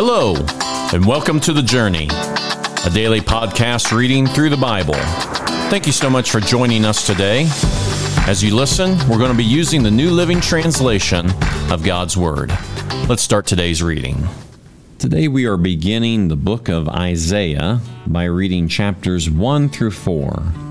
Hello, and welcome to The Journey, a daily podcast reading through the Bible. Thank you so much for joining us today. As you listen, we're going to be using the New Living Translation of God's Word. Let's start today's reading. Today we are beginning the book of Isaiah by reading chapters 1 through 4.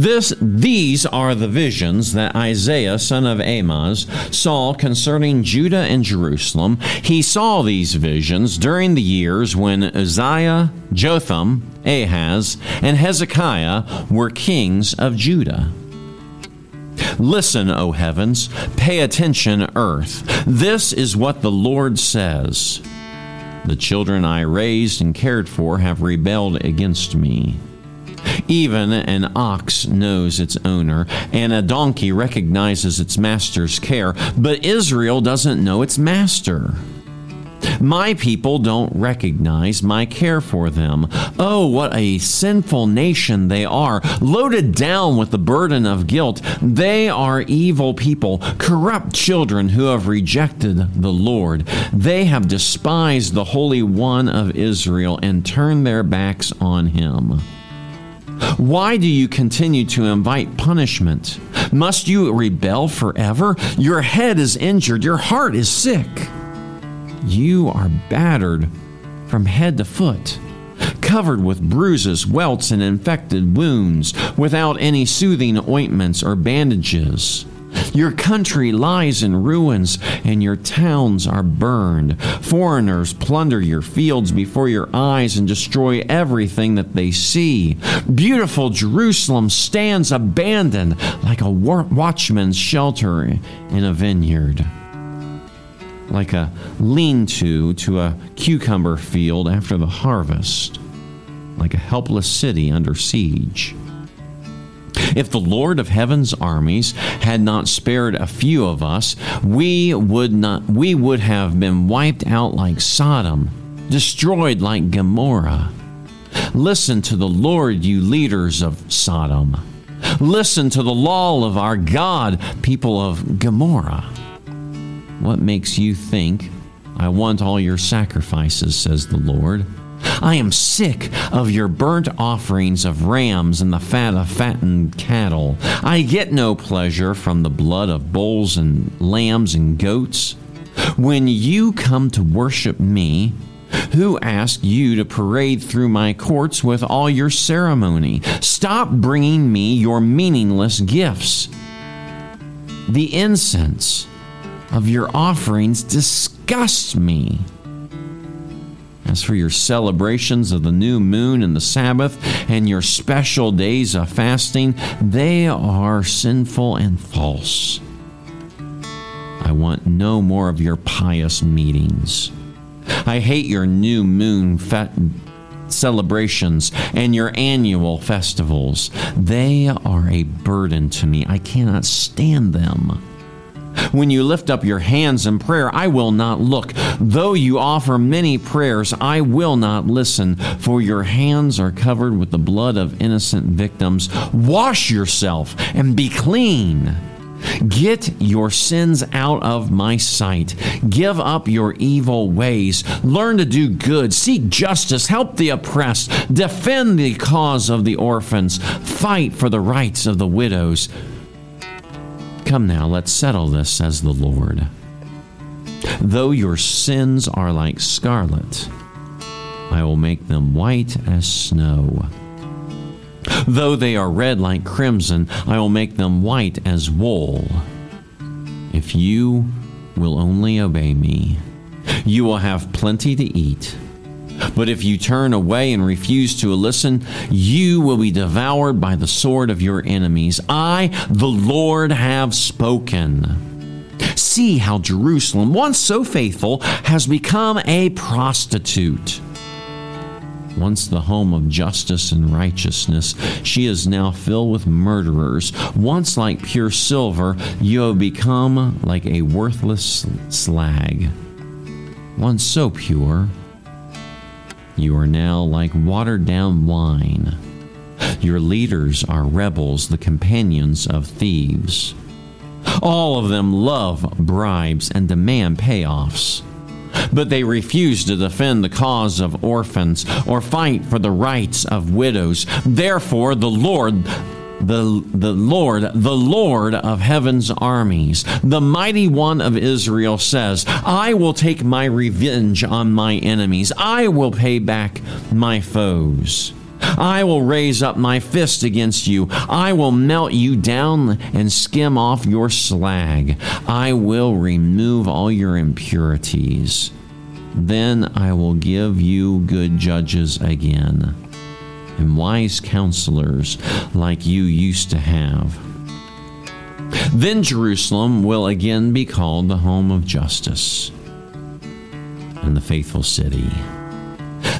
This, these are the visions that Isaiah, son of Amoz, saw concerning Judah and Jerusalem. He saw these visions during the years when Uzziah, Jotham, Ahaz, and Hezekiah were kings of Judah. Listen, O heavens, pay attention, earth. This is what the Lord says The children I raised and cared for have rebelled against me. Even an ox knows its owner, and a donkey recognizes its master's care, but Israel doesn't know its master. My people don't recognize my care for them. Oh, what a sinful nation they are, loaded down with the burden of guilt. They are evil people, corrupt children who have rejected the Lord. They have despised the Holy One of Israel and turned their backs on him. Why do you continue to invite punishment? Must you rebel forever? Your head is injured, your heart is sick. You are battered from head to foot, covered with bruises, welts, and infected wounds, without any soothing ointments or bandages. Your country lies in ruins, and your towns are burned. Foreigners plunder your fields before your eyes and destroy everything that they see. Beautiful Jerusalem stands abandoned like a watchman's shelter in a vineyard like a lean to to a cucumber field after the harvest, like a helpless city under siege. If the Lord of heaven's armies had not spared a few of us, we would not we would have been wiped out like Sodom, destroyed like Gomorrah. Listen to the Lord, you leaders of Sodom. Listen to the law of our God, people of Gomorrah. What makes you think I want all your sacrifices, says the Lord? I am sick of your burnt offerings of rams and the fat of fattened cattle. I get no pleasure from the blood of bulls and lambs and goats. When you come to worship me, who asked you to parade through my courts with all your ceremony? Stop bringing me your meaningless gifts. The incense of your offerings disgusts me. As for your celebrations of the new moon and the Sabbath and your special days of fasting, they are sinful and false. I want no more of your pious meetings. I hate your new moon fe- celebrations and your annual festivals. They are a burden to me. I cannot stand them. When you lift up your hands in prayer, I will not look. Though you offer many prayers, I will not listen, for your hands are covered with the blood of innocent victims. Wash yourself and be clean. Get your sins out of my sight. Give up your evil ways. Learn to do good. Seek justice. Help the oppressed. Defend the cause of the orphans. Fight for the rights of the widows. Come now, let's settle this, says the Lord. Though your sins are like scarlet, I will make them white as snow. Though they are red like crimson, I will make them white as wool. If you will only obey me, you will have plenty to eat but if you turn away and refuse to listen, you will be devoured by the sword of your enemies. I, the Lord, have spoken. See how Jerusalem, once so faithful, has become a prostitute. Once the home of justice and righteousness, she is now filled with murderers. Once like pure silver, you have become like a worthless slag. Once so pure, you are now like watered down wine. Your leaders are rebels, the companions of thieves. All of them love bribes and demand payoffs. but they refuse to defend the cause of orphans or fight for the rights of widows. Therefore, the Lord the, the Lord, the Lord of heaven's armies, the mighty one of Israel says, I will take my revenge on my enemies. I will pay back my foes. I will raise up my fist against you. I will melt you down and skim off your slag. I will remove all your impurities. Then I will give you good judges again and wise counselors like you used to have. Then Jerusalem will again be called the home of justice and the faithful city.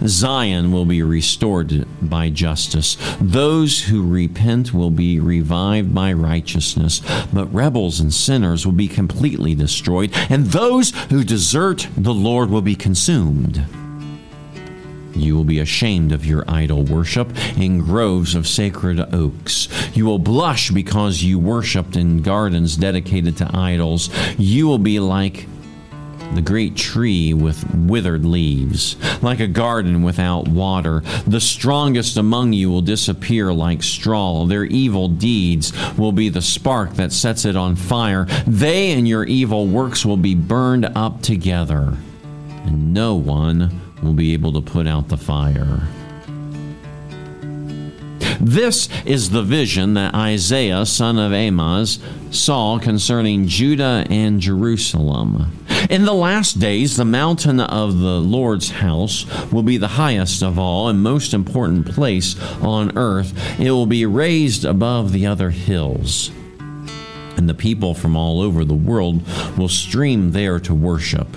Zion will be restored by justice. Those who repent will be revived by righteousness, but rebels and sinners will be completely destroyed, and those who desert the Lord will be consumed. You will be ashamed of your idol worship in groves of sacred oaks. You will blush because you worshiped in gardens dedicated to idols. You will be like the great tree with withered leaves, like a garden without water. The strongest among you will disappear like straw. Their evil deeds will be the spark that sets it on fire. They and your evil works will be burned up together, and no one will be able to put out the fire. This is the vision that Isaiah, son of Amoz, saw concerning Judah and Jerusalem. In the last days, the mountain of the Lord's house will be the highest of all and most important place on earth. It will be raised above the other hills. And the people from all over the world will stream there to worship.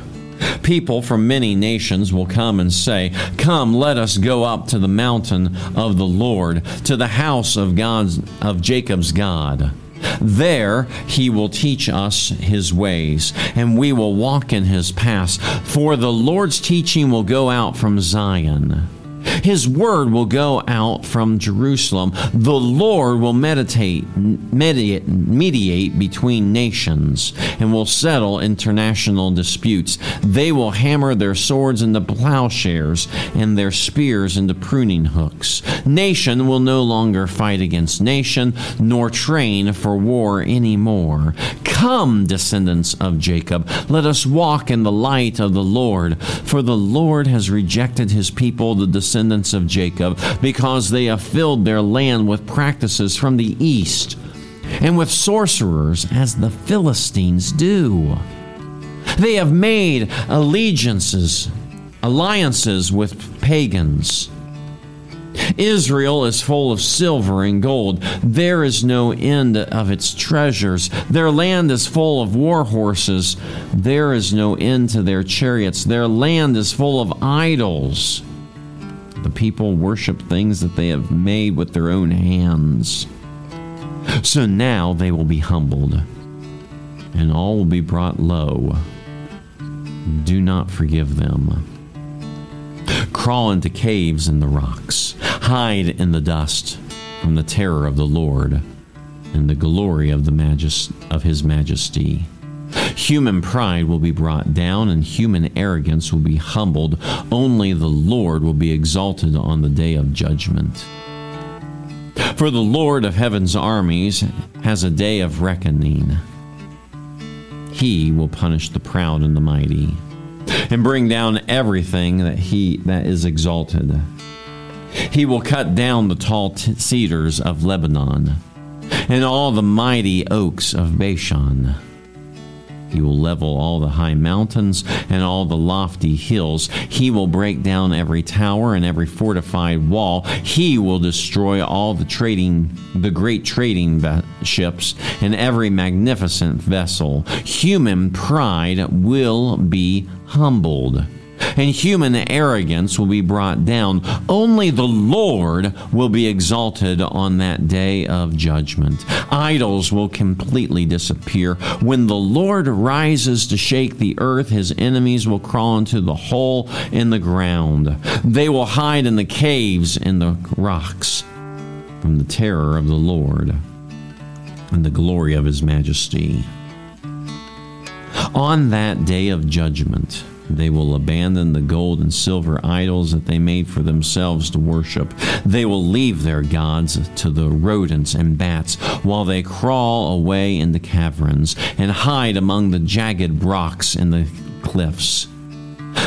People from many nations will come and say, Come, let us go up to the mountain of the Lord, to the house of God's of Jacob's God. There he will teach us his ways, and we will walk in his paths. For the Lord's teaching will go out from Zion his word will go out from Jerusalem. The Lord will meditate, mediate, mediate between nations and will settle international disputes. They will hammer their swords into plowshares and their spears into pruning hooks. Nation will no longer fight against nation, nor train for war any more. Come, descendants of Jacob, let us walk in the light of the Lord, for the Lord has rejected his people, the descendants descendants of Jacob, because they have filled their land with practices from the east, and with sorcerers, as the Philistines do. They have made allegiances, alliances with pagans. Israel is full of silver and gold. There is no end of its treasures. Their land is full of war horses. There is no end to their chariots. Their land is full of idols. People worship things that they have made with their own hands. So now they will be humbled, and all will be brought low. Do not forgive them. Crawl into caves in the rocks, hide in the dust from the terror of the Lord and the glory of the majest of his majesty. Human pride will be brought down, and human arrogance will be humbled. Only the Lord will be exalted on the day of judgment. For the Lord of heaven's armies has a day of reckoning. He will punish the proud and the mighty, and bring down everything that he that is exalted. He will cut down the tall t- cedars of Lebanon, and all the mighty oaks of Bashan. He will level all the high mountains and all the lofty hills. He will break down every tower and every fortified wall. He will destroy all the trading, the great trading ve- ships and every magnificent vessel. Human pride will be humbled and human arrogance will be brought down. Only the Lord will be exalted on that day of judgment. Idols will completely disappear. When the Lord rises to shake the earth, his enemies will crawl into the hole in the ground. They will hide in the caves in the rocks from the terror of the Lord and the glory of his majesty. On that day of judgment, They will abandon the gold and silver idols that they made for themselves to worship. They will leave their gods to the rodents and bats while they crawl away in the caverns and hide among the jagged rocks in the cliffs.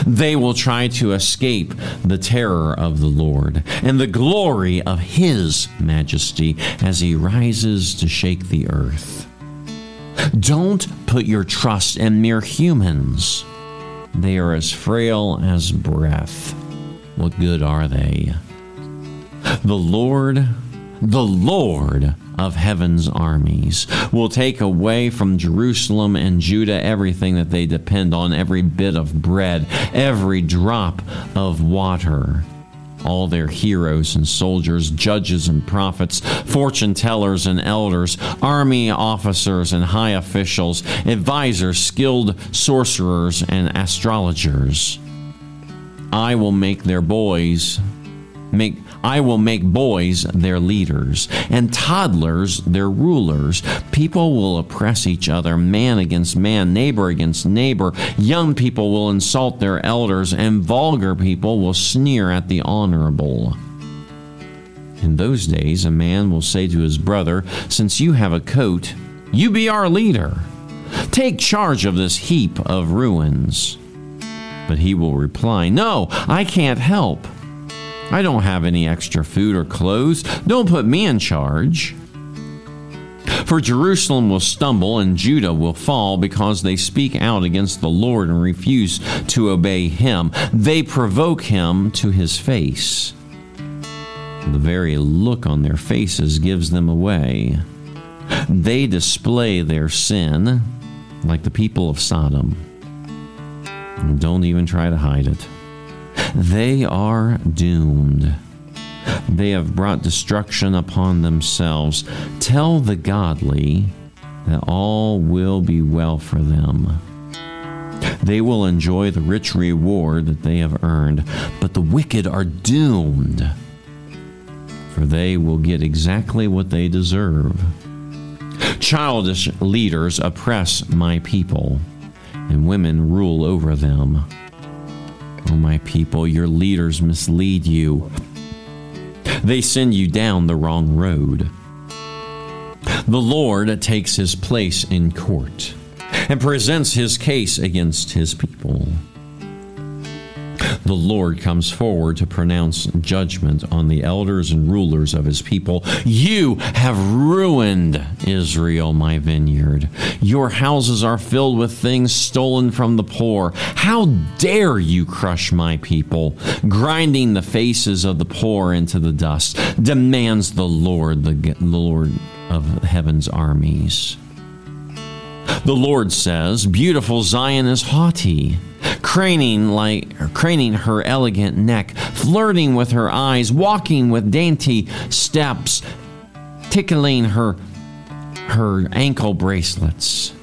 They will try to escape the terror of the Lord and the glory of His majesty as He rises to shake the earth. Don't put your trust in mere humans. They are as frail as breath. What good are they? The Lord, the Lord of heaven's armies will take away from Jerusalem and Judah everything that they depend on every bit of bread, every drop of water all their heroes and soldiers, judges and prophets, fortune tellers and elders, army officers and high officials, advisors, skilled sorcerers, and astrologers. I will make their boys make I will make boys their leaders, and toddlers their rulers. People will oppress each other, man against man, neighbor against neighbor. Young people will insult their elders, and vulgar people will sneer at the honorable. In those days, a man will say to his brother, Since you have a coat, you be our leader. Take charge of this heap of ruins. But he will reply, No, I can't help. I don't have any extra food or clothes. Don't put me in charge. For Jerusalem will stumble and Judah will fall because they speak out against the Lord and refuse to obey him. They provoke him to his face. The very look on their faces gives them away. They display their sin like the people of Sodom. And don't even try to hide it. They are doomed. They have brought destruction upon themselves. Tell the godly that all will be well for them. They will enjoy the rich reward that they have earned, but the wicked are doomed, for they will get exactly what they deserve. Childish leaders oppress my people, and women rule over them. O oh, my people, your leaders mislead you. They send you down the wrong road. The Lord takes his place in court and presents his case against his people the Lord comes forward to pronounce judgment on the elders and rulers of his people. You have ruined Israel, my vineyard. Your houses are filled with things stolen from the poor. How dare you crush my people, grinding the faces of the poor into the dust, demands the Lord, the Lord of heaven's armies. The Lord says, Beautiful Zion is haughty craning like craning her elegant neck, flirting with her eyes, walking with dainty steps, tickling her her ankle bracelets.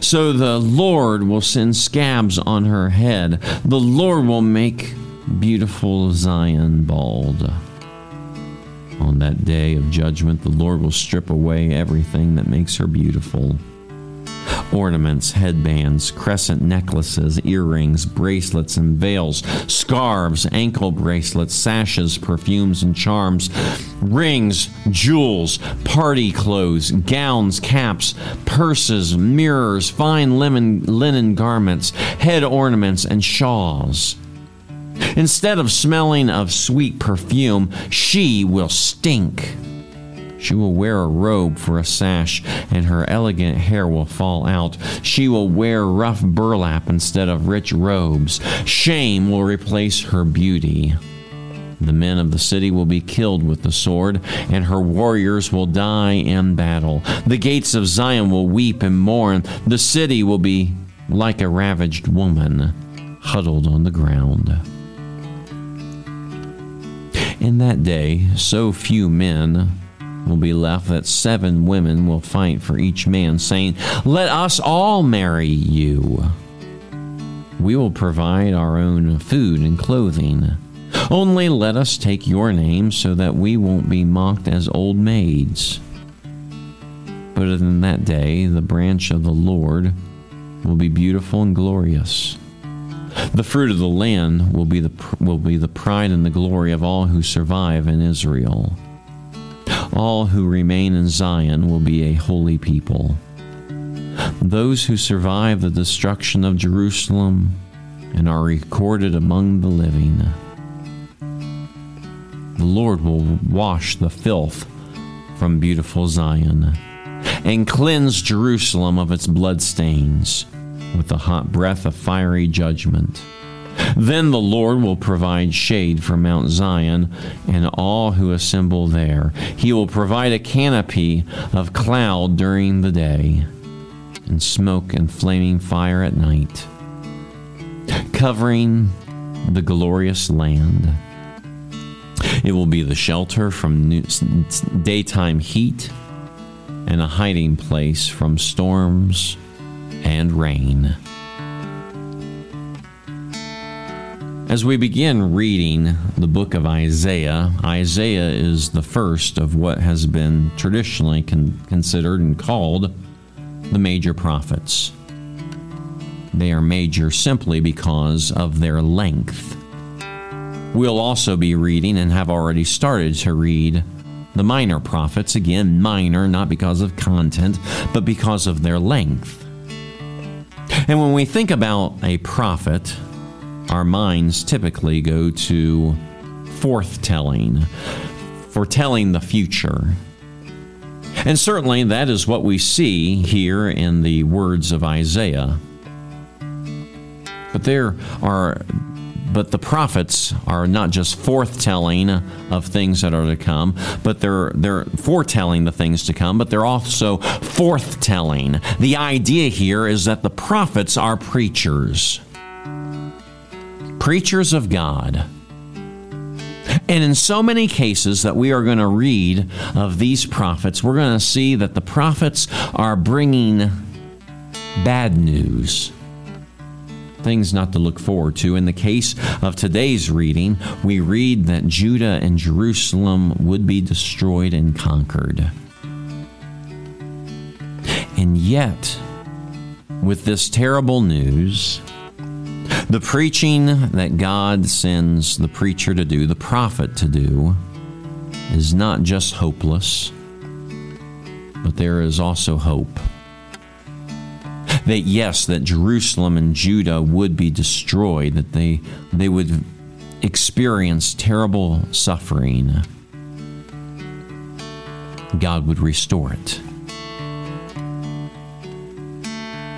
So the Lord will send scabs on her head. The Lord will make beautiful Zion bald. On that day of judgment, the Lord will strip away everything that makes her beautiful ornaments, headbands, crescent necklaces, earrings, bracelets, and veils, scarves, ankle bracelets, sashes, perfumes, and charms, rings, jewels, party clothes, gowns, caps, purses, mirrors, fine linen, linen garments, head ornaments, and shawls. Instead of smelling of sweet perfume, she will stink. She will wear a robe for a sash, and her elegant hair will fall out. She will wear rough burlap instead of rich robes. Shame will replace her beauty. The men of the city will be killed with the sword, and her warriors will die in battle. The gates of Zion will weep and mourn. The city will be like a ravaged woman, huddled on the ground. In that day, so few men will be left that seven women will fight for each man, saying, Let us all marry you. We will provide our own food and clothing. Only let us take your name so that we won't be mocked as old maids. But in that day, the branch of the Lord will be beautiful and glorious. The fruit of the land will be the will be the pride and the glory of all who survive in Israel. All who remain in Zion will be a holy people. Those who survive the destruction of Jerusalem and are recorded among the living. The Lord will wash the filth from beautiful Zion and cleanse Jerusalem of its bloodstains with the hot breath of fiery judgment. Then the Lord will provide shade for Mount Zion and all who assemble there. He will provide a canopy of cloud during the day and smoke and flaming fire at night, covering the glorious land. It will be the shelter from daytime heat and a hiding place from storms and rain. As we begin reading the book of Isaiah, Isaiah is the first of what has been traditionally con- considered and called the major prophets. They are major simply because of their length. We'll also be reading and have already started to read the minor prophets, again, minor not because of content, but because of their length. And when we think about a prophet, our minds typically go to forthtelling, foretelling the future. And certainly that is what we see here in the words of Isaiah. But there are but the prophets are not just forthtelling of things that are to come, but they're they're foretelling the things to come, but they're also forthtelling. The idea here is that the prophets are preachers. Preachers of God. And in so many cases that we are going to read of these prophets, we're going to see that the prophets are bringing bad news things not to look forward to. In the case of today's reading, we read that Judah and Jerusalem would be destroyed and conquered. And yet, with this terrible news, the preaching that God sends the preacher to do, the prophet to do, is not just hopeless, but there is also hope that yes, that Jerusalem and Judah would be destroyed, that they they would experience terrible suffering. God would restore it.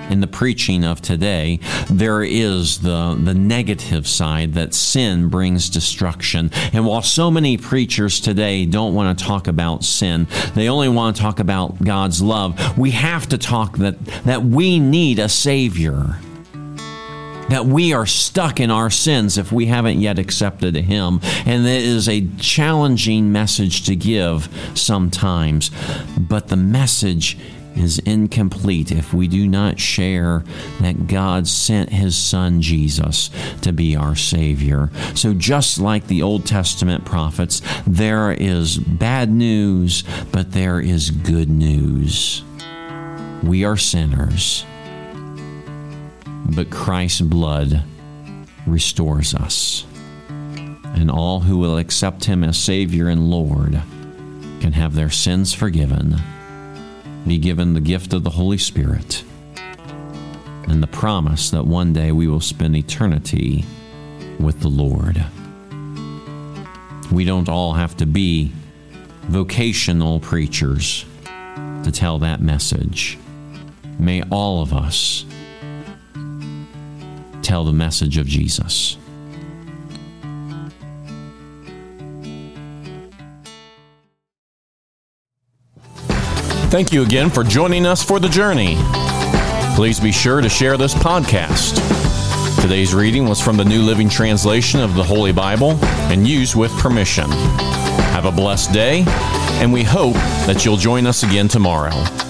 In the preaching of today, there is the, the negative side that sin brings destruction. And while so many preachers today don't want to talk about sin, they only want to talk about God's love, we have to talk that, that we need a Savior that we are stuck in our sins if we haven't yet accepted Him. And it is a challenging message to give sometimes, but the message is incomplete if we do not share that God sent His Son Jesus to be our Savior. So, just like the Old Testament prophets, there is bad news, but there is good news. We are sinners, but Christ's blood restores us. And all who will accept Him as Savior and Lord can have their sins forgiven be given the gift of the Holy Spirit and the promise that one day we will spend eternity with the Lord. We don't all have to be vocational preachers to tell that message. May all of us tell the message of Jesus. Thank you again for joining us for the journey. Please be sure to share this podcast. Today's reading was from the New Living Translation of the Holy Bible and used with permission. Have a blessed day, and we hope that you'll join us again tomorrow.